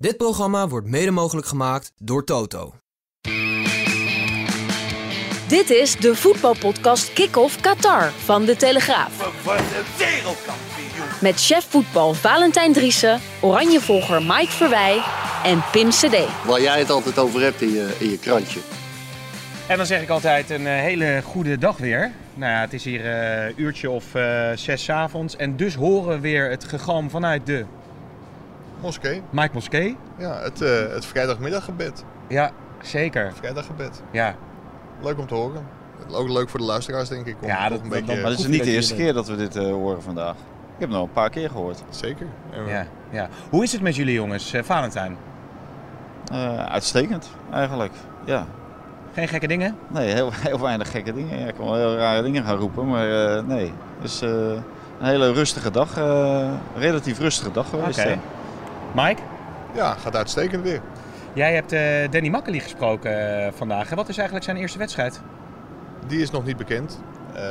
Dit programma wordt mede mogelijk gemaakt door Toto. Dit is de voetbalpodcast Kick-Off Qatar van De Telegraaf. Met chef voetbal Valentijn Driessen, oranjevolger Mike Verwij en Pim CD. Waar jij het altijd over hebt in je, in je krantje. En dan zeg ik altijd een eh, hele goede dag weer. Nou ja, het is hier eh, een uurtje of eh, zes 's avonds. En dus horen we weer het gegalm vanuit de Moskee. Mike Moskee. Ja, het, eh, het vrijdagmiddaggebed. Ja, zeker. Vrijdaggebed. Ja, Leuk om te horen. Ook leuk voor de luisteraars, denk ik. Om Ja, dat- een dat- beetje... Maar het is niet de eerste keer dat we dit eh, horen vandaag. Ik heb het nog een paar keer gehoord. Zeker. Ja, ja. Hoe is het met jullie jongens, Eh, Valentijn? Eh, uitstekend, eigenlijk. Ja. Geen gekke dingen? Nee, heel, heel weinig gekke dingen. Ja, ik kan wel heel rare dingen gaan roepen, maar eh, nee. Dus eh, een hele rustige dag. eh, relatief rustige dag geweest. Oké. Mike, ja, gaat uitstekend weer. jij hebt eh, Danny Makkely gesproken eh, vandaag. Wat is eigenlijk zijn eerste wedstrijd? Die is nog niet bekend. Eh,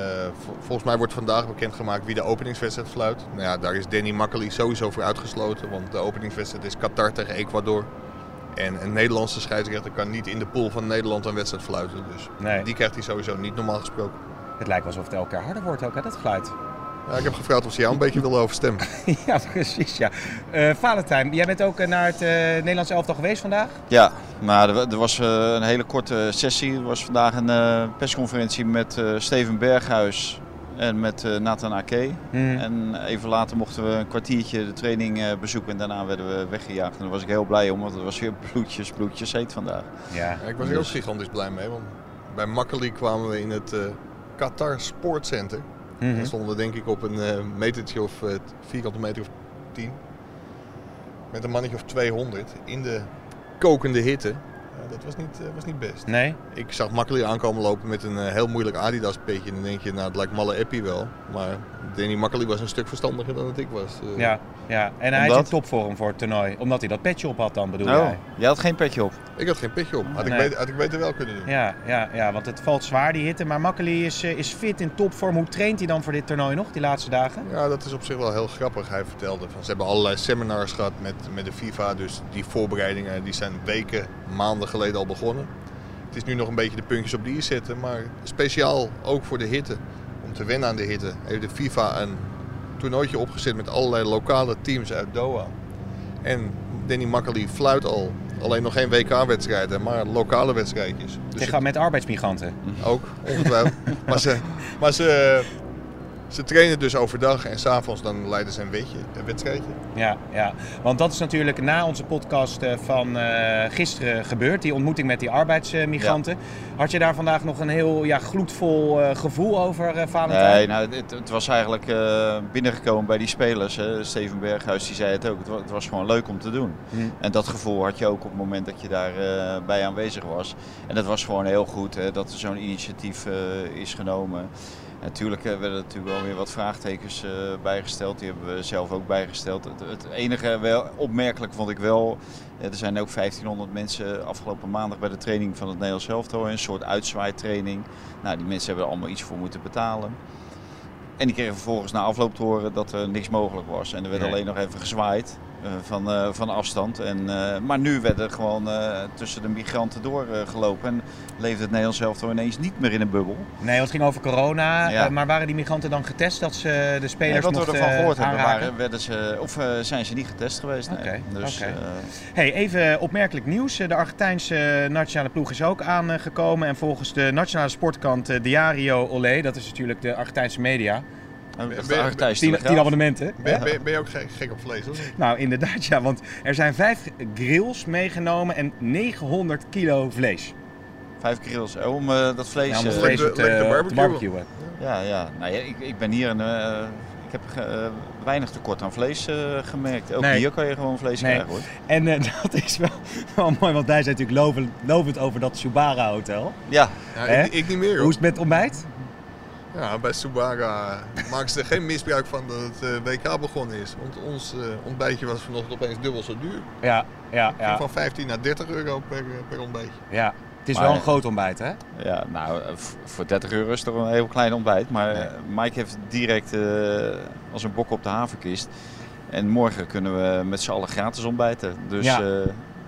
vol- volgens mij wordt vandaag bekendgemaakt wie de openingswedstrijd fluit. Nou ja, daar is Danny Makkely sowieso voor uitgesloten. Want de openingswedstrijd is Qatar tegen Ecuador. En een Nederlandse scheidsrechter kan niet in de pool van Nederland een wedstrijd fluiten. Dus Nee. die krijgt hij sowieso niet normaal gesproken. Het lijkt wel alsof het elke keer harder wordt ook, hè, dat geluid. Ja, ik heb gevraagd of ze jou een beetje wilden overstemmen. ja, precies, ja. Eh, Valentijn, jij bent ook eh, naar het eh, Nederlands elftal geweest vandaag? Ja, maar er, er was eh, een hele korte sessie. Er was vandaag een eh, persconferentie met eh, Steven Berghuis en met eh, Nathan Ake. Hmm. En even later mochten we een kwartiertje de training eh, bezoeken en daarna werden we weggejaagd. En daar was ik heel blij om, want het was weer bloedjes, bloedjes heet vandaag. Ja. Ja, ik was er ook gigantisch blij mee. Want bij Makkely kwamen we in het eh, Qatar Sportcenter. Mhm. Dan stonden we denk ik op een eh, metertje of eh, vierkante meter of 10. Met een mannetje of 200 in de kokende hitte. Dat was niet, eh, was niet best. Nee? Ik zag Makkely aankomen lopen met een eh, heel moeilijk Adidas petje. En dan denk je, nou het lijkt Malle Eppie wel. Maar Danny Makkely was een stuk verstandiger dan dat ik was. Eh, Ja, ja. En hij is in topvorm voor het toernooi. Omdat hij dat petje op had dan, bedoel Oh, jij? jij had geen petje op. Ik had geen petje op. Had, ik beter, had ik beter wel kunnen doen. Ja, ja, ja, want het valt zwaar die hitte. Maar Makkely is, is fit in topvorm. Hoe traint hij dan voor dit toernooi nog, die laatste dagen? Ja, dat is op zich wel heel grappig. Hij vertelde van ze hebben allerlei seminars gehad met, met de FIFA. Dus die voorbereidingen die zijn weken, maanden geleden al begonnen. Het is nu nog een beetje de puntjes op de i zetten. Maar speciaal ook voor de hitte, om te wennen aan de hitte, heeft de FIFA een toernooitje opgezet met allerlei lokale teams uit Doha. En Danny Makkely fluit al. Alleen nog geen WK-wedstrijden, maar lokale wedstrijdjes. Dus met arbeidsmigranten. ook, ongetwijfeld. maar ze, maar ze, ze trainen dus overdag en s'avonds dan leiden ze een, wetje, een wedstrijdje. Ja, ja, want dat is natuurlijk na onze podcast eh, van eh, gisteren gebeurd. Die ontmoeting met die arbeidsmigranten. Had je daar vandaag nog een heel ja, gloedvol eh, gevoel over, eh Valentijn? Nee, nou, het, het was eigenlijk eh, binnengekomen bij die spelers. Hè. Steven Berghuis die zei het ook. Het was, het was gewoon leuk om te doen. Hm. En dat gevoel had je ook op het moment dat je daar eh, bij aanwezig was. En dat was gewoon heel goed hè, dat er zo'n initiatief eh, is genomen. Natuurlijk eh, werden er natuurlijk wel weer wat vraagtekens eh, bijgesteld. Die hebben we zelf ook bijgesteld. Het, enige wel opmerkelijk vond ik wel. eh, Er zijn ook 1500 mensen afgelopen maandag bij de training van het Nederlands elftal. Een soort uitzwaaitraining. Nou, die mensen hebben er allemaal iets voor moeten betalen. En die kregen vervolgens na afloop te horen dat er niks mogelijk was. En er werd Nee. alleen nog even gezwaaid van, eh, van afstand. En, eh, maar nu werd er gewoon eh, tussen de migranten doorgelopen. en leefde het Nederlands elftal ineens niet meer in een bubbel. Nee, want het ging over corona. Ja. eh, maar waren die migranten dan getest dat ze de spelers En wat we ervan gehoord eh, hebben, waren, werden ze, of eh, zijn ze niet getest geweest. Nee. Oké, Dus, eh, Hey, even opmerkelijk nieuws. De Argentijnse nationale ploeg is ook aangekomen. En volgens de nationale sportkant eh, Diario Olé, dat is natuurlijk de Argentijnse media. Dat ben- is de Argentijnse Tien, tien abonnementen. Ben, je- ben, je- ben je ook gek, gek op vlees? Niet? Nou, inderdaad, ja. Want er zijn vijf grills meegenomen en 900 kilo vlees. Vijf grills om eh, dat vlees. Ja, om het eh, vlees op te, barbecuen. barbecuen. Ja, ja. Nou, ja ik, ik ben hier en eh, ik heb ge- eh, weinig tekort aan vlees eh, gemerkt. Ook Nee. hier kan je gewoon vlees Nee. krijgen hoor. En eh, dat is wel, wel mooi, want wij zijn natuurlijk lovend, lovend over dat Subara Hotel. Ja, Ja, ik, ik niet meer Hoe hoor. is het met ontbijt? Ja, bij Subaga maken ze er geen misbruik van dat het eh, WK begonnen is. Want ons eh, ontbijtje was vanochtend opeens dubbel zo duur. Ja, ja, Ging ja. Van 15 naar 30 euro per, per ontbijtje. ja. Het is Maar- wel een groot ontbijt, hè? ja nou, eh, voor 30 euro is toch een heel klein ontbijt. Maar Nee. eh, Mike heeft direct eh, als een bok op de havenkist. En morgen kunnen we met z'n allen gratis ontbijten. Dus Ja. eh,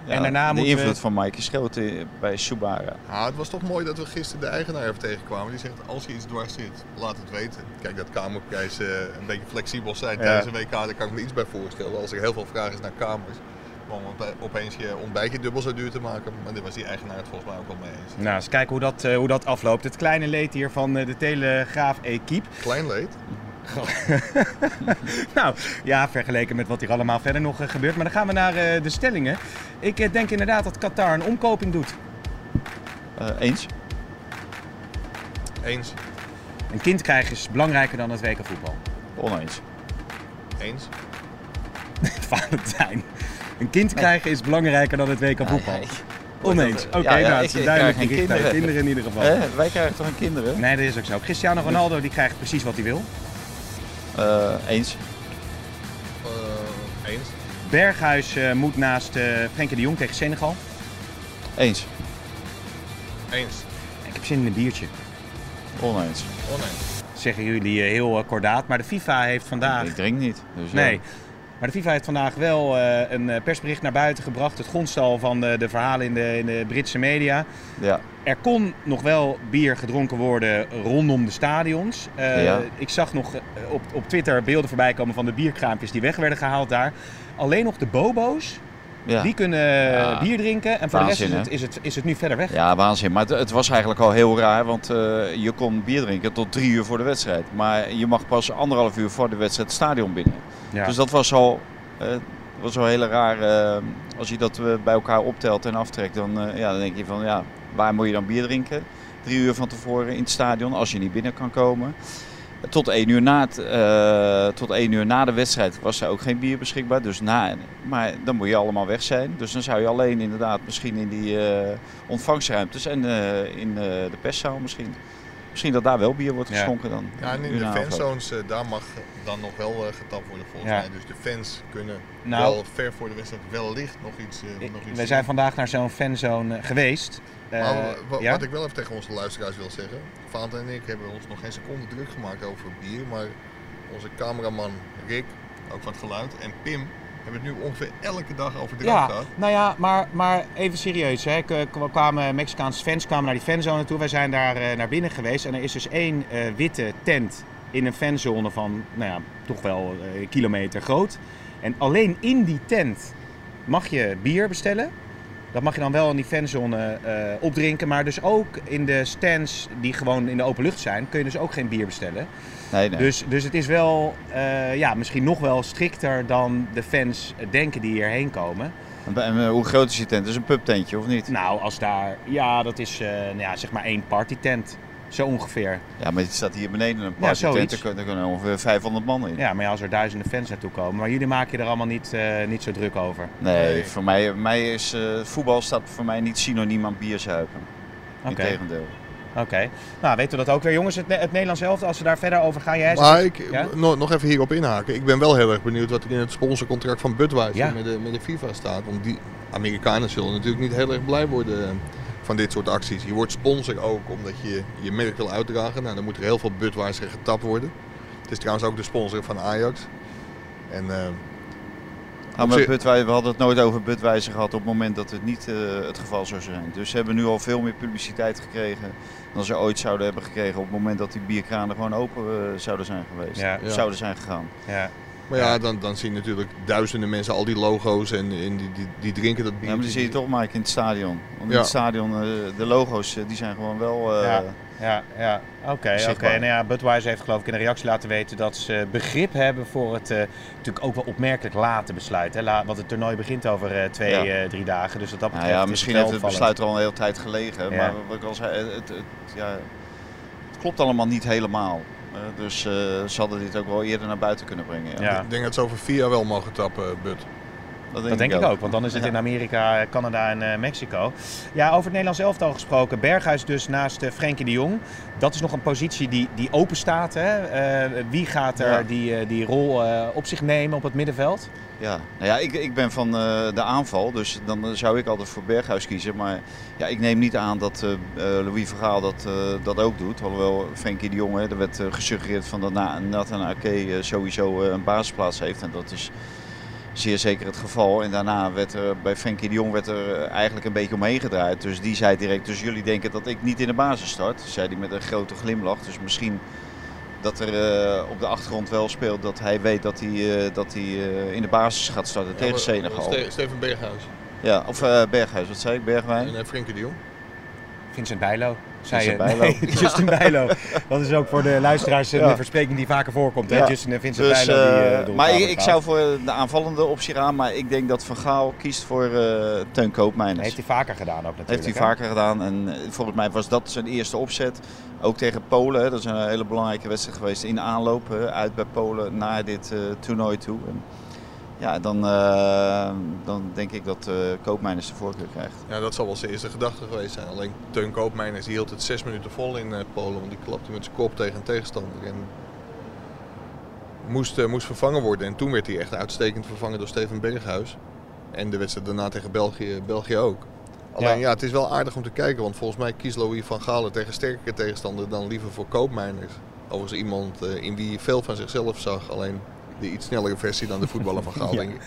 ja, En daarna de we- invloed van Mike groot eh, bij Subara. Ja, het was toch mooi dat we gisteren de eigenaar even tegenkwamen. Die zegt, als je iets dwars zit, laat het weten. Kijk, dat kamerprijzen eh, een beetje flexibel zijn Ja. tijdens een WK, daar kan ik me iets bij voorstellen. Als er heel veel vraag is naar kamers, om ope- opeens je ontbijtje dubbel zo duur te maken. Maar daar was die eigenaar het volgens mij ook wel mee eens. Nou, eens kijken hoe dat, eh, hoe dat afloopt. Het kleine leed hier van eh, de Telegraaf-equipe. Klein leed. Nou, ja, vergeleken met wat hier allemaal verder nog eh, gebeurt. Maar dan gaan we naar eh, de stellingen. Ik eh, denk inderdaad dat Qatar een omkoping doet. Eh, eens? Eens. Een kind krijgen is belangrijker dan het WK voetbal. Oneens. Eens. Valentijn. Een kind krijgen is belangrijker dan het WK voetbal. nee. Oneens. Oké, Ja, ja, nou, het is duidelijk geen kinderen. kinderen in ieder geval. Hè? Wij krijgen toch geen kinderen? Nee, dat is ook zo. Cristiano Ronaldo die krijgt precies wat hij wil. Eh, eens. Eh, eens. Berghuis eh, moet naast eh Frenkie de Jong tegen Senegal. Eens. Eens. Ik heb zin in een biertje. Oneens. Oneens. Zeggen jullie heel kordaat. Maar de FIFA heeft vandaag... Ik drink niet. Dus, Nee. ja. Maar de FIFA heeft vandaag wel eh, een eh, persbericht naar buiten gebracht. Het grondstal van de, de verhalen in de, in de Britse media. Ja. Er kon nog wel bier gedronken worden rondom de stadions. Eh, Ja. Ik zag nog eh, op, op Twitter beelden voorbij komen van de bierkraampjes die weg werden gehaald daar. Alleen nog de bobo's, Ja. die kunnen Ja. bier drinken. En voor de rest is het, is, het, is het nu verder weg. Ja, waanzin. Maar het, het was eigenlijk al heel raar, want eh, je kon bier drinken tot drie uur voor de wedstrijd. Maar je mag pas anderhalf uur voor de wedstrijd het stadion binnen. Dus dat was al, eh, was al heel raar. eh, als je dat eh, bij elkaar optelt en aftrekt, dan, ja, dan denk je van ja, waar moet je dan bier drinken? Drie uur van tevoren in het stadion, als je niet binnen kan komen. Tot één, uur na het, tot één uur na de wedstrijd was er ook geen bier beschikbaar. Dus na, maar dan moet je allemaal weg zijn. Dus dan zou je alleen inderdaad misschien in die ontvangstruimtes en in de perszaal misschien. Misschien dat daar wel bier wordt Ja. geschonken dan. Ja, en in de fanzones, eh, daar mag dan nog wel eh, getapt worden volgens Ja. mij. Dus de fans kunnen Nou. wel ver voor de wedstrijd wellicht nog iets, eh, nog iets We zijn vandaag naar zo'n fanzone geweest. Eh, Maar wa- ja? wat ik wel even tegen onze luisteraars wil zeggen. Valentijn en ik hebben ons nog geen seconde druk gemaakt over bier. Maar onze cameraman Rick, ook van het geluid, en Pim hebben het nu ongeveer elke dag over drank Ja, gehad. nou ja, maar, maar even serieus. Hè. Kwamen Mexicaanse fans kwamen naar die fanzone toe. Wij zijn daar eh, naar binnen geweest. En er is dus één eh, witte tent in een fanzone van, nou ja, toch wel eh, kilometer groot. En alleen in die tent mag je bier bestellen. Dat mag je dan wel in die fanzone opdrinken. Maar dus ook in de stands die gewoon in de open lucht zijn, kun je dus ook geen bier bestellen. Nee, nee. Dus, dus het is wel, eh, ja, misschien nog wel strikter dan de fans denken die hierheen komen. En, eh, hoe groot is je tent? is een pubtentje of niet? Nou, als daar, ja, dat is eh, nou ja, zeg maar één partytent. Zo ongeveer. Ja, maar het staat hier beneden een Ja, partytent. zoiets. daar, kun- daar kunnen ongeveer 500 man in. Ja, maar ja, als er duizenden fans naartoe komen. Maar jullie maken je er allemaal niet, niet zo druk over. Nee, Nee. voor mij, mij is voetbal staat voor mij niet synoniem aan bierzuipen. Oké, Integendeel. Oké. Nou, weten we dat ook weer. Jongens, het, het Nederlands elftal, als we daar verder over gaan. Jij Maar ik, Ja? nog, nog even hierop inhaken. Ik ben wel heel erg benieuwd wat er in het sponsorcontract van Budweiser Ja. met, de, met de FIFA staat. Want die Amerikanen zullen natuurlijk niet heel erg blij worden eh, van dit soort acties. Je wordt sponsor ook omdat je je merk wil uitdragen. Nou, dan moet er heel veel Budweiser getapt worden. Het is trouwens ook de sponsor van Ajax. En eh, Nou, maar Budweiser, we hadden het nooit over Budweiser gehad op het moment dat het niet eh, het geval zou zijn. Dus ze hebben nu al veel meer publiciteit gekregen dan ze ooit zouden hebben gekregen op het moment dat die bierkranen gewoon open eh, zouden zijn geweest. Ja. Ja. Zouden zijn gegaan. Ja. maar ja, dan, dan zien natuurlijk duizenden mensen al die logo's en, en die, die, die drinken dat bier. Ja, maar die zie je toch Mike in het stadion. Want in het stadion, eh, de logo's eh, die zijn gewoon wel... eh, Ja. Ja, oké. oké. Zichtbaar. Nou ja, Budweiser heeft geloof ik in een reactie laten weten dat ze begrip hebben voor het eh, natuurlijk ook wel opmerkelijk late besluit. Hè? La- want het toernooi begint over eh, twee, Ja. eh, drie dagen. Dus wat dat Nou betreft ja, is misschien heeft het besluit er al een hele tijd gelegen. Ja. Maar wat ik al zei, het, het, ja, het klopt allemaal niet helemaal. Dus eh, ze hadden dit ook wel eerder naar buiten kunnen brengen. Ja. Ja. Ik denk dat ze over vier jaar wel mogen tappen, But. Dat denk ik ook, want dan is het Ja. in Amerika, Canada en eh, Mexico. Ja, over het Nederlands elftal gesproken. Berghuis dus naast uh, Frenkie de Jong. Dat is nog een positie die, die open staat. Hè? Eh, wie gaat er Ja. die, die rol op zich nemen op het middenveld? Ja, nou ja ik, ik ben van de aanval, dus dan zou ik altijd voor Berghuis kiezen. Maar ja, ik neem niet aan dat Louis Vergaal dat, dat ook doet. Alhoewel Frenkie de Jong, hè, er werd gesuggereerd van dat Na- Nathan Ake sowieso een basisplaats heeft. En dat is zeer zeker het geval. En daarna werd er bij Frenkie de Jong werd er eh, eigenlijk een beetje omheen gedraaid. Dus die zei direct, dus jullie denken dat ik niet in de basis start. Zei hij met een grote glimlach. Dus misschien dat er eh, op de achtergrond wel speelt dat hij weet dat hij, eh, dat hij eh, in de basis gaat starten tegen Senegal. Ste- Steven Berghuis Ja, of eh, Berghuis, wat zei ik? Bergwijn? en Frenkie de Jong. Vincent Bijlo. Zei Vincent je? Bijlo. Nee, Justin Bijlo. Dat is ook voor de luisteraars een Ja. verspreking die vaker voorkomt. Hè? Justin en Vincent Dus, Bijlo. Die, eh, eh, maar ik, ik zou voor de aanvallende optie gaan, maar ik denk dat Van Gaal kiest voor eh Teun Koopmeiners. Heeft hij vaker gedaan ook natuurlijk. Heeft hij hè? vaker gedaan en eh, volgens mij was dat zijn eerste opzet. Ook tegen Polen, hè. dat is een hele belangrijke wedstrijd geweest in aanloop hè, uit bij Polen naar dit eh, toernooi toe. En, ja, dan, eh, dan denk ik dat eh Koopmeiners de voorkeur krijgt. Ja, dat zal wel zijn eerste gedachte geweest zijn. Alleen Teun Koopmeiners die hield het zes minuten vol in eh, Polen. Want die klapte met zijn kop tegen een tegenstander. En moest, eh, moest vervangen worden. En toen werd hij echt uitstekend vervangen door Steven Berghuis. En de wedstrijd daarna tegen België, België ook. Alleen Ja. ja. het is wel aardig om te kijken. Want volgens mij kiest Louis van Gaal tegen sterkere tegenstander dan liever voor Koopmeiners. Overigens iemand eh, in wie je veel van zichzelf zag. Alleen de iets snellere versie dan de voetballer van Gaal, Ja. denk ik.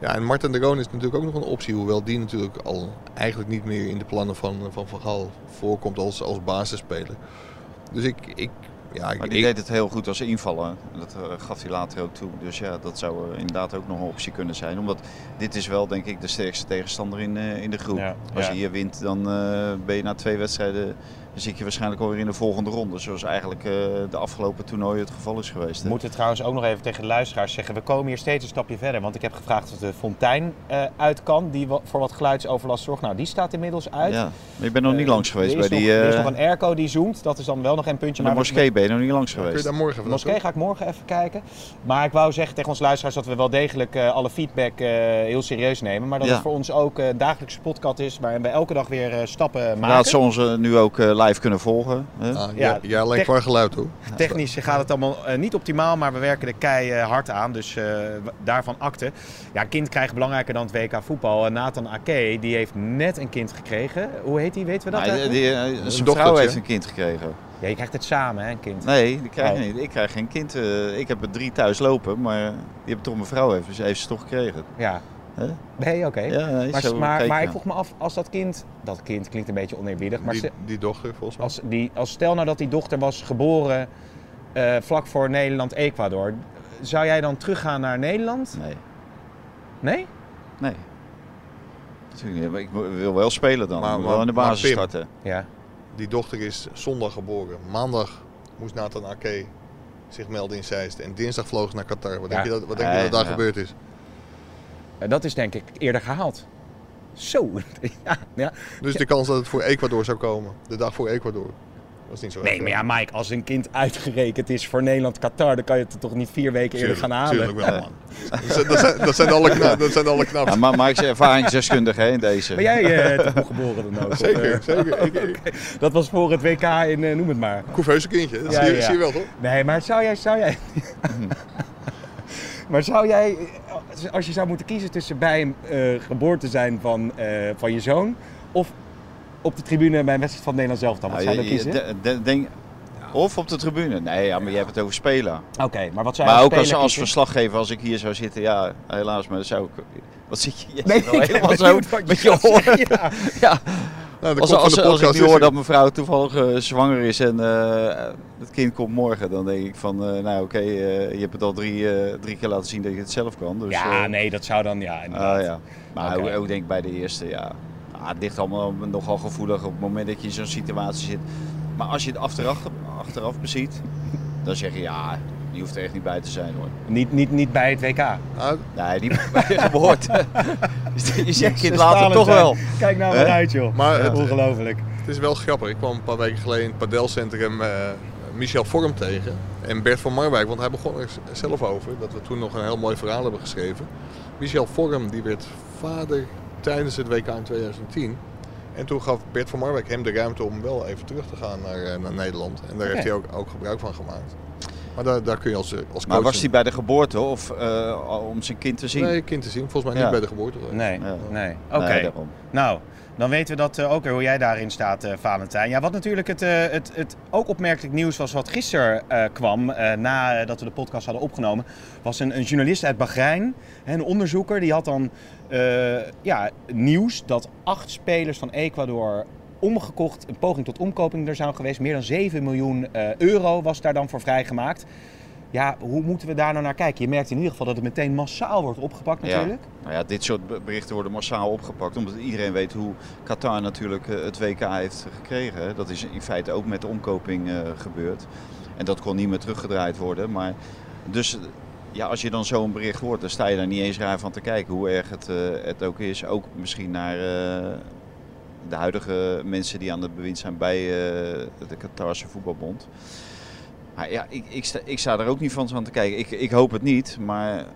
Ja, en Martin de Roon is natuurlijk ook nog een optie. Hoewel die natuurlijk al eigenlijk niet meer in de plannen van Van, van Gaal voorkomt als, als basisspeler. Dus ik, ik, ja, ik, Maar die ik- deed het heel goed als invaller. En Dat eh, gaf hij later ook toe. Dus ja, dat zou eh, inderdaad ook nog een optie kunnen zijn. Omdat dit is wel, denk ik, de sterkste tegenstander in, eh, in de groep. Ja, Als ja. je hier wint, dan eh, ben je na twee wedstrijden... Dan zit je waarschijnlijk alweer in de volgende ronde. Zoals eigenlijk eh, de afgelopen toernooien het geval is geweest. We moeten trouwens ook nog even tegen de luisteraars zeggen, we komen hier steeds een stapje verder. Want ik heb gevraagd of de fontein eh, uit kan, die voor wat geluidsoverlast zorgt. Nou, die staat inmiddels uit. Ja, maar je bent nog niet Eh, langs geweest er bij is die... nog, er is nog een airco die zoomt, dat is dan wel nog een puntje. de maar we- moskee ben je nog niet langs kun je geweest. daar morgen De moskee ga ik morgen even kijken. Maar ik wou zeggen tegen onze luisteraars dat we wel degelijk eh, alle feedback eh, heel serieus nemen. Maar dat Ja. het voor ons ook eh, een dagelijkse podcast is waarin we elke dag weer eh, stappen maken. Ja, dat ze ons nu ook eh, live kunnen volgen. hè. Ah, Ja, ja, alleen qua geluid hoor. Technisch gaat het allemaal eh, niet optimaal, maar we werken er kei eh, hard aan. Dus eh, daarvan akte. Ja, een kind krijgt belangrijker dan het WK voetbal. En Nathan Ake, die heeft net een kind gekregen. Hoe heet die? Weten we dat die, zijn vrouw dochtertje, heeft een kind gekregen. Ja, je krijgt het samen, hè, een kind. Nee, die krijg Oh. niet. Ik krijg geen kind. ik heb er drie thuis lopen, maar die hebben toch mijn vrouw heeft, dus heeft ze toch gekregen. Ja. Hè? Nee, oké. Ja, nee, maar, maar, ik vroeg me af, als dat kind... Dat kind klinkt een beetje oneerbiedig, maar Die, die dochter volgens mij. als, die, als stel nou dat die dochter was geboren eh, vlak voor Nederland-Ecuador. Zou jij dan teruggaan naar Nederland? Nee, Nee? nee. Natuurlijk ik wil wel spelen dan. Maar- wel in de basis Pim, starten. Ja. Die dochter is zondag geboren. Maandag moest Nathan Ake zich melden in Zeist. En dinsdag vloog ze naar Qatar. Wat Ja. denk je dat, wat denk je dat daar ja. gebeurd is? Eh, Dat is denk ik eerder gehaald. Zo. ja, ja. Dus de kans dat het voor Ecuador zou komen, de dag voor Ecuador, was niet zo Nee, erg maar ja. Mike, als een kind uitgerekend is voor Nederland-Qatar, dan kan je het toch niet vier weken eerder gaan halen? Tuurlijk wel, man. Dat zijn, dat dat alle knap, dat zijn alle knap. Ja, maar, ik is ervaringsdeskundige hè, in deze. Ben jij eh toch geboren dan ook? Of, Zeker, eh, zeker. Ik, dat was voor het WK in, noem het maar. Couveuse kindje, dat Ja, zie, je, ja. zie je wel toch? Nee, maar zou jij, zou jij... maar zou jij, als je zou moeten kiezen tussen bij een eh, geboorte zijn van, eh, van je zoon, of op de tribune bij een wedstrijd van Nederland zelf dan, wat Nou, zou je je- kiezen? de- de- denk, of op de tribune. Nee, ja, maar je hebt het over spelen. Oké, maar wat zou je Maar ook als als, verslaggever, als ik hier zou zitten, ja, helaas, maar dan zou ik... Wat zit je? je Nee, zit helemaal zo met je oren. ja. Ja, Nou, als, als, ik nu hoor dat mijn vrouw toevallig eh, zwanger is en eh, het kind komt morgen, dan denk ik van, eh, nou oké, eh, je hebt het al drie, eh, drie keer laten zien dat je het zelf kan. Dus, Ja, nee, dat zou dan, ja, inderdaad. ah, ja. Maar ook denk ik bij de eerste, ja. Ah, het ligt allemaal nogal gevoelig op het moment dat je in zo'n situatie zit. Maar als je het achteraf, achteraf beziet, dan zeg je ja, die hoeft er echt niet bij te zijn hoor. Niet, niet, niet bij het WK. Nou, Nee, niet bij de geboorte. je ziet het later toch wel. Kijk nou maar uit, joh. Maar het- Ongelooflijk. Het is wel grappig. Ik kwam een paar weken geleden in het padelcentrum eh Michel Vorm tegen en Bert van Marwijk. Want hij begon er zelf over, dat we toen nog een heel mooi verhaal hebben geschreven. Michel Vorm die werd vader tijdens het WK in 2010. En toen gaf Bert van Marwijk hem de ruimte om wel even terug te gaan naar, eh, naar Nederland. En daar heeft hij ook, ook gebruik van gemaakt. Maar daar, daar kun je als, eh, als coach... Maar was hij bij de geboorte of eh, om zijn kind te zien? Nee, kind te zien. Volgens mij Ja. niet bij de geboorte. Nee, Ja. nee. Oké. Nee. Nou, dan weten we dat eh, ook weer hoe jij daarin staat, eh, Valentijn. Ja, wat natuurlijk het, het, het ook opmerkelijk nieuws was wat gisteren eh, kwam, eh, nadat we de podcast hadden opgenomen, was een, een journalist uit Bahrein, hè, een onderzoeker, die had dan eh, ja, nieuws dat acht spelers van Ecuador omgekocht, een poging tot omkoping er zou geweest. Meer dan 7 miljoen eh, euro was daar dan voor vrijgemaakt. Ja, hoe moeten we daar nou naar kijken? Je merkt in ieder geval dat het meteen massaal wordt opgepakt Ja. natuurlijk. Nou ja, dit soort be- berichten worden massaal opgepakt. Omdat iedereen weet hoe Qatar natuurlijk eh, het WK heeft gekregen. Dat is in feite ook met de omkoping eh, gebeurd. En dat kon niet meer teruggedraaid worden. Maar dus ja, als je dan zo'n bericht hoort, dan sta je daar niet eens raar van te kijken. Hoe erg het, het ook is. Ook misschien naar de huidige mensen die aan het bewind zijn bij eh, de Qatarse voetbalbond. Maar ja, ik, ik, sta, ik er ook niet van aan te kijken. Ik, ik hoop het niet, maar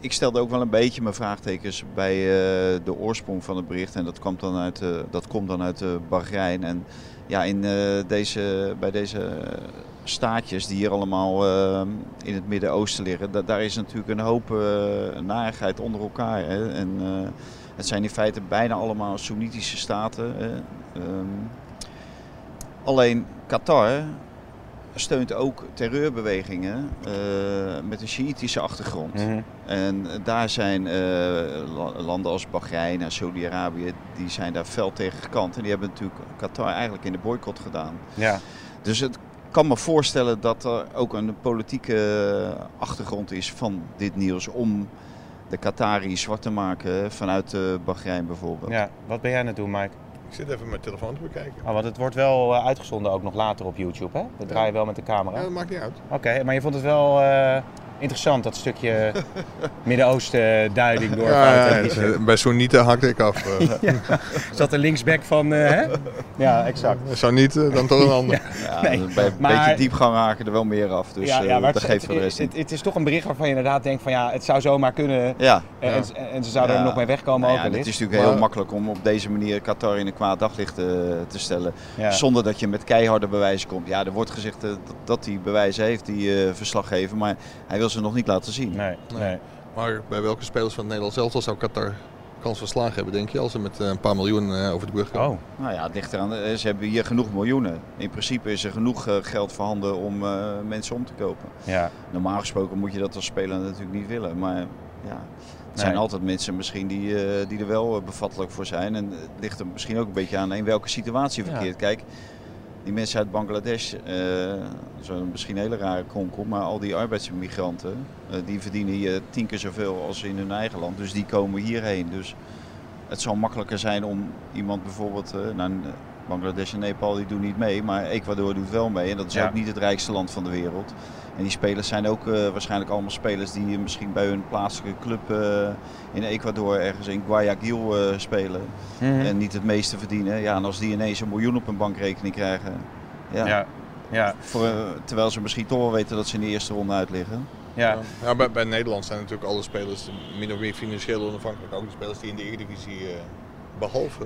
ik stelde ook wel een beetje mijn vraagtekens bij eh, de oorsprong van het bericht. En dat, dan uit, eh, dat komt dan uit uh, Bahrein. En ja, in, deze, bij deze staatjes die hier allemaal in het Midden-Oosten liggen, da- daar is natuurlijk een hoop narigheid onder elkaar. Hè. En, het zijn in feite bijna allemaal Soenitische staten. Ehm, alleen Qatar steunt ook terreurbewegingen eh, met een Sjiitische achtergrond. Mhm. En daar zijn eh, la- landen als Bahrein en Saudi-Arabië, die zijn daar fel tegen gekant. En die hebben natuurlijk Qatar eigenlijk in de boycott gedaan. Ja. Dus het kan me voorstellen dat er ook een politieke achtergrond is van dit nieuws om de Qatari zwart te maken vanuit eh, Bahrein bijvoorbeeld. ja, wat ben jij aan het doen, Mike? Ik zit even mijn telefoon te bekijken. Oh, want het wordt wel eh, uitgezonden ook nog later op YouTube, hè? Dat draai je wel met de camera. Ja, dat maakt niet uit. Oké, maar je vond het wel eh, interessant, dat stukje Midden-Oosten duiding door Ja, ja, eh, bij Sonita hak ik af. eh. Zat de linksback van, eh, hè? Ja, exact. Zo niet, eh, dan toch een ander. Ja, Nee, bij een maar- beetje diepgang raken er wel meer af. Dus ja, ja, eh, maar dat het, geeft voor de het, rest het, het is toch een bericht waarvan je inderdaad denkt van ja, het zou zomaar kunnen. Ja, En, en, en ze zouden Ja. er nog mee wegkomen Nou ook ja, het is natuurlijk heel makkelijk om op deze manier Qatar in een kwaad daglicht eh, te stellen. Ja. Zonder dat je met keiharde bewijzen komt. Ja, er wordt gezegd eh, dat, dat hij bewijzen heeft, die eh, verslaggever. Maar hij wil ze nog niet laten zien. Nee, Nee. nee. Maar bij welke spelers van het Nederlands elftal zou Qatar kans van slagen hebben, denk je? Als ze met eh, een paar miljoen eh, over de brug komen. Oh, Nou ja, het ligt eraan. eh, Ze hebben hier genoeg miljoenen. In principe is er genoeg eh, geld voorhanden om eh, mensen om te kopen. ja. Normaal gesproken moet je dat als speler natuurlijk niet willen. Maar ja, het zijn Nee. altijd mensen misschien die, eh, die er wel bevattelijk voor zijn. En het ligt er misschien ook een beetje aan in welke situatie je Ja. verkeert. Kijk, die mensen uit Bangladesh, wel misschien een hele rare kronkel, maar al die arbeidsmigranten, eh, die verdienen hier tien keer zoveel als in hun eigen land. Dus die komen hierheen. Dus het zal makkelijker zijn om iemand bijvoorbeeld, eh nou, Bangladesh en Nepal die doen niet mee, maar Ecuador doet wel mee. En dat is Ja. ook niet het rijkste land van de wereld. En die spelers zijn ook eh, waarschijnlijk allemaal spelers die misschien bij hun plaatselijke club eh, in Ecuador ergens in Guayaquil eh, spelen. Mhm. En niet het meeste verdienen. Ja, en als die ineens een miljoen op hun bankrekening krijgen. Ja, ja. Ja, Voor, terwijl ze misschien toch wel weten dat ze in de eerste ronde uit liggen. ja. Ja, bij, bij Nederland zijn natuurlijk alle spelers min of meer financieel onafhankelijk. Ook de spelers die in de Eredivisie eh behalve.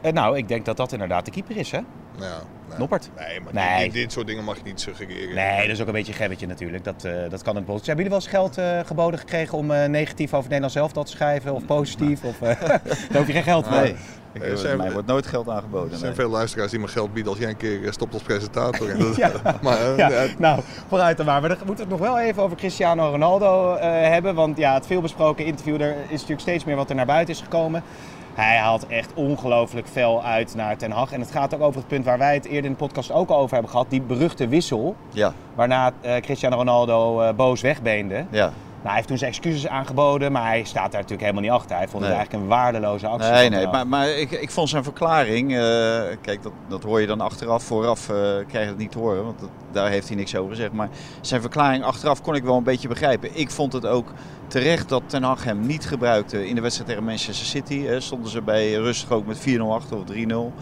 Eh, nou, ik denk dat dat inderdaad de keeper is, hè? Ja, nou, Noppert. Nee, maar Nee. Dit, dit soort dingen mag je niet suggereren. Nee, dat is ook een beetje een gebbetje natuurlijk. Dat, eh, dat kan het bos. Hebben jullie wel eens geld eh, geboden gekregen om negatief over het Nederlands elftal te schrijven? Of positief? Of, daar hoef je geen geld voor. Nee, eh, zijn- mij wordt nooit geld aangeboden. Er zijn nee. veel luisteraars die me geld bieden als jij een keer stopt als presentator. En dat- Ja. maar, Ja, ja, nou, vooruit dan maar. Maar dan moeten we het nog wel even over Cristiano Ronaldo hebben. Want ja, het veelbesproken interview, er is natuurlijk steeds meer wat er naar buiten is gekomen. Hij haalt echt ongelooflijk fel uit naar Ten Hag. En het gaat ook over het punt waar wij het eerder in de podcast ook al over hebben gehad. Die beruchte wissel, Ja, waarna eh, Cristiano Ronaldo eh, boos wegbeende. ja. Nou, hij heeft toen zijn excuses aangeboden, maar hij staat daar natuurlijk helemaal niet achter. Hij vond het eigenlijk een waardeloze actie. Nee, nee, maar, maar ik, ik vond zijn verklaring, eh, kijk, dat, dat hoor je dan achteraf, vooraf eh, krijg je het niet te horen, want dat- daar heeft hij niks over gezegd. Maar zijn verklaring achteraf kon ik wel een beetje begrijpen. Ik vond het ook terecht dat Ten Hag hem niet gebruikte in de wedstrijd tegen Manchester City. Hè, stonden ze bij rust ook met 4-0 achter of 3-0.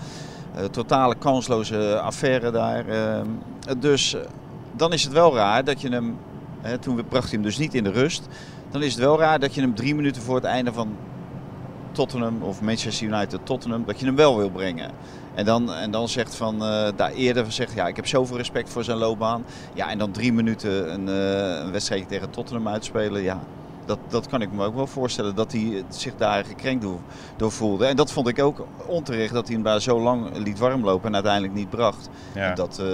totale kansloze affaire daar. Ehm, dus dan is het wel raar dat je hem, toen bracht hij hem dus niet in de rust. Dan is het wel raar dat je hem drie minuten voor het einde van Tottenham of Manchester United Tottenham, dat je hem wel wil brengen. En dan, en dan zegt van, uh, daar eerder zegt, ja, ik heb zoveel respect voor zijn loopbaan. Ja, en dan drie minuten een, uh, een wedstrijdje tegen Tottenham uitspelen, ja, dat, dat kan ik me ook wel voorstellen dat hij zich daar gekrenkt door, door, voelde. En dat vond ik ook onterecht dat hij hem daar zo lang liet warmlopen en uiteindelijk niet bracht. Ja. Dat uh,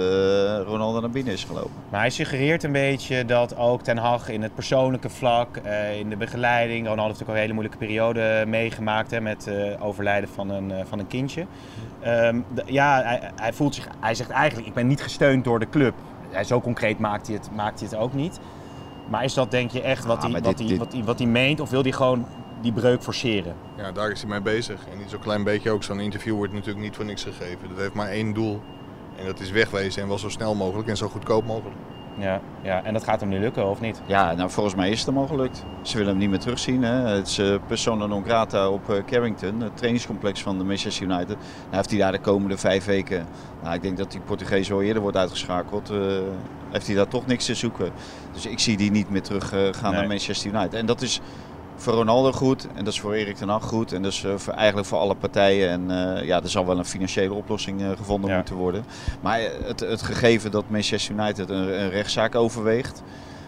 Ronaldo naar binnen is gelopen. Maar hij suggereert een beetje dat ook Ten Hag in het persoonlijke vlak, uh, in de begeleiding. Ronaldo heeft ook een hele moeilijke periode meegemaakt hè, met uh, overlijden van een, van een kindje. Um, ja, hij, hij, voelt zich, hij zegt eigenlijk, ik ben niet gesteund door de club. Hij, zo concreet maakt hij, het, maakt hij het ook niet. Maar is dat denk je echt wat, hij, wat, hij, wat, meent of wil hij gewoon die breuk forceren? Ja, daar is hij mee bezig. En niet zo'n klein beetje ook. Zo'n interview wordt natuurlijk niet voor niks gegeven. Dat heeft maar één doel. En dat is wegwezen en wel zo snel mogelijk en zo goedkoop mogelijk. Ja, ja, en dat gaat hem nu lukken, of niet? Ja, nou volgens mij is het hem al gelukt. Ze willen hem niet meer terugzien. Hè. Het is uh, persona non grata op uh, Carrington, het trainingscomplex van de Manchester United. Nou heeft hij daar de komende vijf weken, nou, ik denk dat die Portugees al eerder wordt uitgeschakeld, uh, heeft hij daar toch niks te zoeken. Dus ik zie die niet meer terug gaan nee. naar Manchester United. En dat is voor Ronaldo goed en dat is voor Erik ten Hag goed. En dat is uh, voor, eigenlijk voor alle partijen. En uh, ja, er zal wel een financiële oplossing uh, gevonden ja. moeten worden. Maar het, het gegeven dat Manchester United een, een rechtszaak overweegt...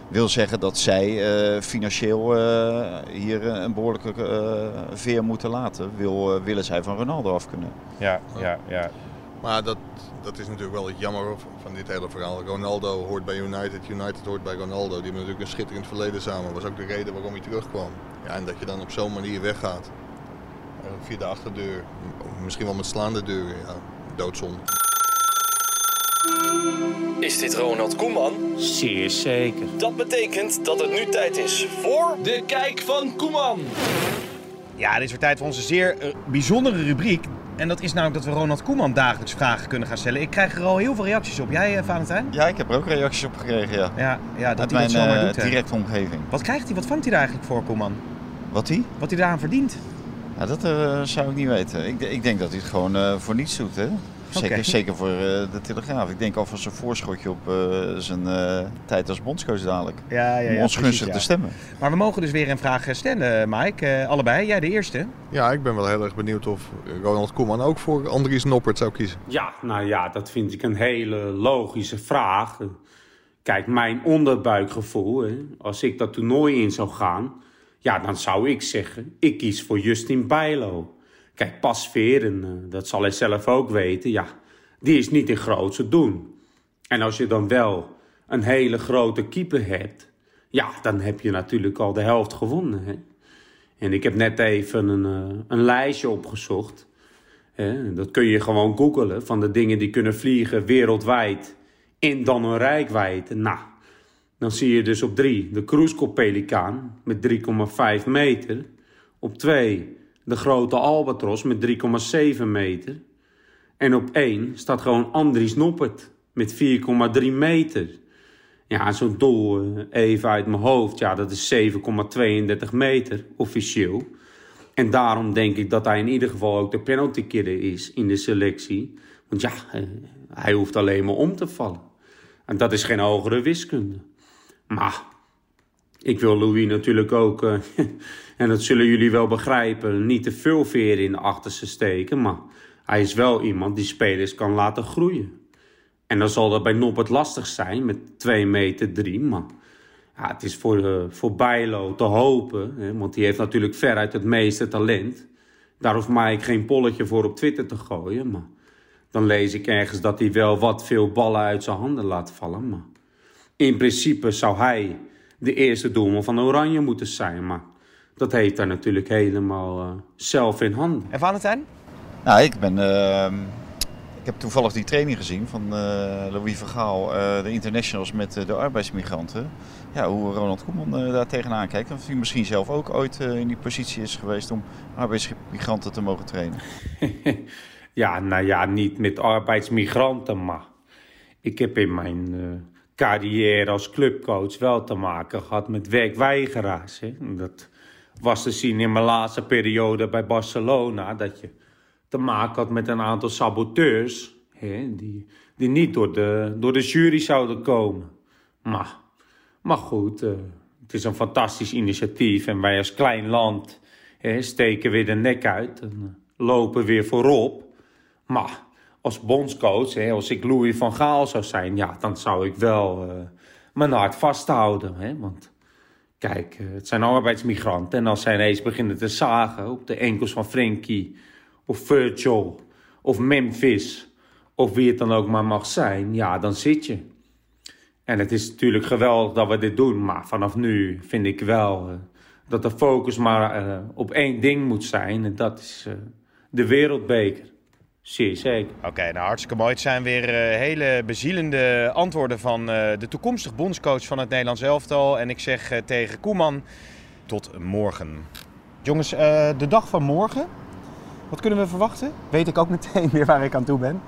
wil zeggen dat zij financieel hier een behoorlijke veer moeten laten. Wil, willen zij van Ronaldo af kunnen. Ja, ja, ja. Maar dat, dat is natuurlijk wel het jammer van dit hele verhaal. Ronaldo hoort bij United, United hoort bij Ronaldo. Die hebben natuurlijk een schitterend verleden samen. Dat was ook de reden waarom hij terugkwam. Ja, en dat je dan op zo'n manier weggaat. Uh, via de achterdeur. Misschien wel met slaande deuren. Ja, doodzonde. Is dit Ronald Koeman? Zeer zeker. Dat betekent dat het nu tijd is voor de Kijk van Koeman. Ja, dit is weer tijd voor onze zeer uh, bijzondere rubriek. En dat is namelijk dat we Ronald Koeman dagelijks vragen kunnen gaan stellen. Ik krijg er al heel veel reacties op. Jij, uh, Valentijn? Ja, ik heb er ook reacties op gekregen, ja. Ja, ja dat Uit hij mijn dat zomaar uh, doet. hè. directe omgeving. Wat krijgt hij? Wat vangt hij daar eigenlijk voor, Koeman? Wat hij? Wat hij daaraan verdient? Ja, dat uh, zou ik niet weten. Ik, ik denk dat hij het gewoon uh, voor niets doet, hè. Zeker, zeker voor uh, de Telegraaf. Ik denk alvast een voorschotje op uh, zijn uh, tijd als bondscoach dadelijk. Ja, ja, ja, Om ons precies, gunstig ja. te stemmen. Maar we mogen dus weer een vraag stellen, Mike. Eh, allebei. Jij de eerste. Ja, ik ben wel heel erg benieuwd of Ronald Koeman ook voor Andries Noppert zou kiezen. Ja, nou ja, dat vind ik een hele logische vraag. Kijk, mijn onderbuikgevoel, hè, als ik dat toernooi in zou gaan, ja, dan zou ik zeggen, ik kies voor Justin Bijlo. Kijk, Pasveer, en dat zal hij zelf ook weten, ja, die is niet in grootse doen. En als je dan wel een hele grote keeper hebt, ja, dan heb je natuurlijk al de helft gewonnen. Hè? En ik heb net even een, uh, een lijstje opgezocht. Hè? Dat kun je gewoon googelen van de dingen die kunnen vliegen wereldwijd in dan een rijkwijd. Nou, dan zie je dus op drie de Cruiskop-pelikaan met 3,5 meter. Op twee de grote albatros met 3,7 meter. En op één staat gewoon Andries Noppert met 4,3 meter. Ja, zo'n doel, uh, even uit mijn hoofd, ja, dat is 7,32 meter officieel. En daarom denk ik dat hij in ieder geval ook de penalty killer is in de selectie. Want ja, uh, hij hoeft alleen maar om te vallen. En dat is geen hogere wiskunde. Maar ik wil Louis natuurlijk ook, uh, en dat zullen jullie wel begrijpen, niet te veel veren in de achterste steken. Maar hij is wel iemand die spelers kan laten groeien. En dan zal dat bij Noppert lastig zijn met 2 meter 3. Maar ja, het is voor, uh, voor Bijlo te hopen. Hè, want die heeft natuurlijk veruit het meeste talent. Daar hoeft Mike geen polletje voor op Twitter te gooien. Maar dan lees ik ergens dat hij wel wat veel ballen uit zijn handen laat vallen. Maar in principe zou hij de eerste doelman van Oranje moeten zijn. Maar dat heeft hij natuurlijk helemaal uh, zelf in handen. En Valentijn? Nou, ik ben... Uh, ik heb toevallig die training gezien van uh, Louis Vergaal, uh, de internationals met uh, de arbeidsmigranten. Ja, hoe Ronald Koeman daar tegenaan kijkt. Of hij misschien zelf ook ooit in die positie is geweest om arbeidsmigranten te mogen trainen. ja, nou ja, niet met arbeidsmigranten, maar ik heb in mijn carrière als clubcoach wel te maken gehad met werkweigeraars. Hè? Dat was te zien in mijn laatste periode bij Barcelona, dat je te maken had met een aantal saboteurs. Hè, die, die niet door de, door de jury zouden komen. Maar, maar goed, eh, het is een fantastisch initiatief. En wij als klein land hè, steken weer de nek uit en eh, lopen weer voorop. Maar als bondscoach, hè, als ik Louis van Gaal zou zijn, ja, dan zou ik wel eh, mijn hart vasthouden. Hè, want kijk, het zijn arbeidsmigranten. En als zij ineens beginnen te zagen op de enkels van Frenkie of Virgil of Memphis of wie het dan ook maar mag zijn, ja, dan zit je. En het is natuurlijk geweldig dat we dit doen, maar vanaf nu vind ik wel eh, dat de focus maar eh, op één ding moet zijn. En dat is eh, de wereldbeker. Zeer zeker. Oké, nou hartstikke mooi. Het zijn weer eh, hele bezielende antwoorden van eh, de toekomstig bondscoach van het Nederlands elftal. En ik zeg eh, tegen Koeman, tot morgen. Jongens, eh, de dag van morgen, wat kunnen we verwachten? Weet ik ook meteen weer waar ik aan toe ben.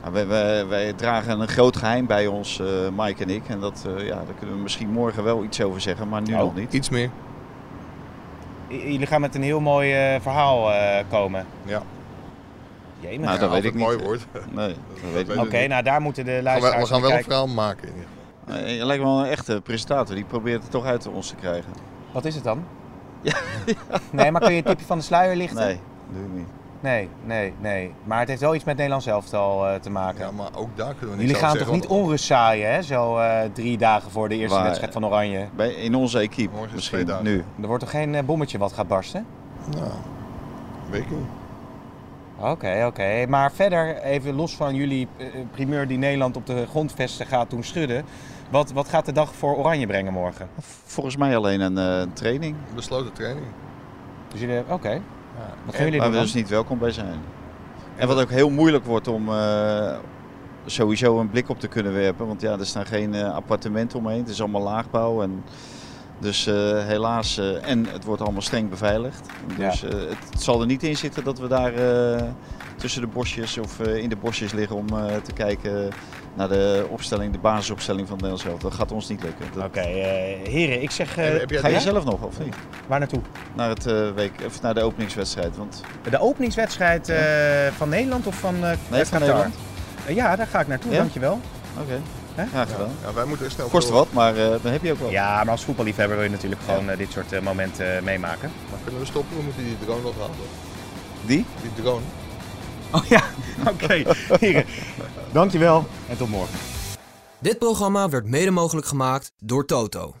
Nou, wij, wij, wij dragen een groot geheim bij ons, eh, Mike en ik. En dat, eh, ja, daar kunnen we misschien morgen wel iets over zeggen, maar nu Oh. nog niet. Iets meer. J- Jullie gaan met een heel mooi verhaal eh, komen. Ja. Jee, Nou, dat Ja, weet ik het mooi niet. wordt. Nee, dat weet ik Oké, niet. nou daar moeten de luisteraars we gaan wel een verhaal maken. In ieder geval. niet. Je lijkt wel een echte presentator, die probeert het toch uit ons te krijgen. Wat is het dan? Nee, maar kun je een tipje van de sluier lichten? Nee, doe ik niet. Nee, nee, nee. Maar het heeft wel iets met Nederlands elftal eh, te maken. Ja, maar ook daar kunnen we niet Jullie gaan toch niet onrust zaaien, hè? Zo eh, drie dagen voor de eerste wedstrijd van Oranje. Bij, in onze equipe misschien, nu. Er wordt toch geen eh, bommetje wat gaat barsten? Nou, weet ik niet. Oké, oké. Maar verder, even los van jullie eh, primeur die Nederland op de grondvesten gaat doen schudden. Wat, wat gaat de dag voor Oranje brengen morgen? Volgens mij alleen een eh, training, Besloten training. Dus jullie, oké. Ja. Wat gaan jullie waar we dus niet welkom bij zijn. En wat ook heel moeilijk wordt om eh, sowieso een blik op te kunnen werpen. Want ja, er staan geen appartementen omheen. Het is allemaal laagbouw. En dus eh, helaas, eh, en het wordt allemaal streng beveiligd. Dus eh, het, het zal er niet in zitten dat we daar eh, tussen de bosjes of eh, in de bosjes liggen om eh, te kijken naar de opstelling, de basisopstelling van het Nederlands elftal. Dat gaat ons niet lukken. Dat- Oké, eh, heren, ik zeg... eh, Heb- heb jij Ga je ja? zelf nog of niet? Waar naartoe? Naar, het, eh, week, of naar de openingswedstrijd. Want De openingswedstrijd eh, van Nederland of van eh Nee, van? Nederland. Ja, daar ga ik naartoe, Ja? dankjewel. oké? Graag gedaan. Ja, wij moeten snel Kost wat, maar eh dan heb je ook wel. Ja, maar als voetballiefhebber wil je natuurlijk gewoon eh, dit soort eh, momenten meemaken. Maar kunnen we stoppen? We moeten die drone nog halen. Die? Die drone. Oh ja, oké. Heren, dankjewel en tot morgen. Dit programma werd mede mogelijk gemaakt door Toto.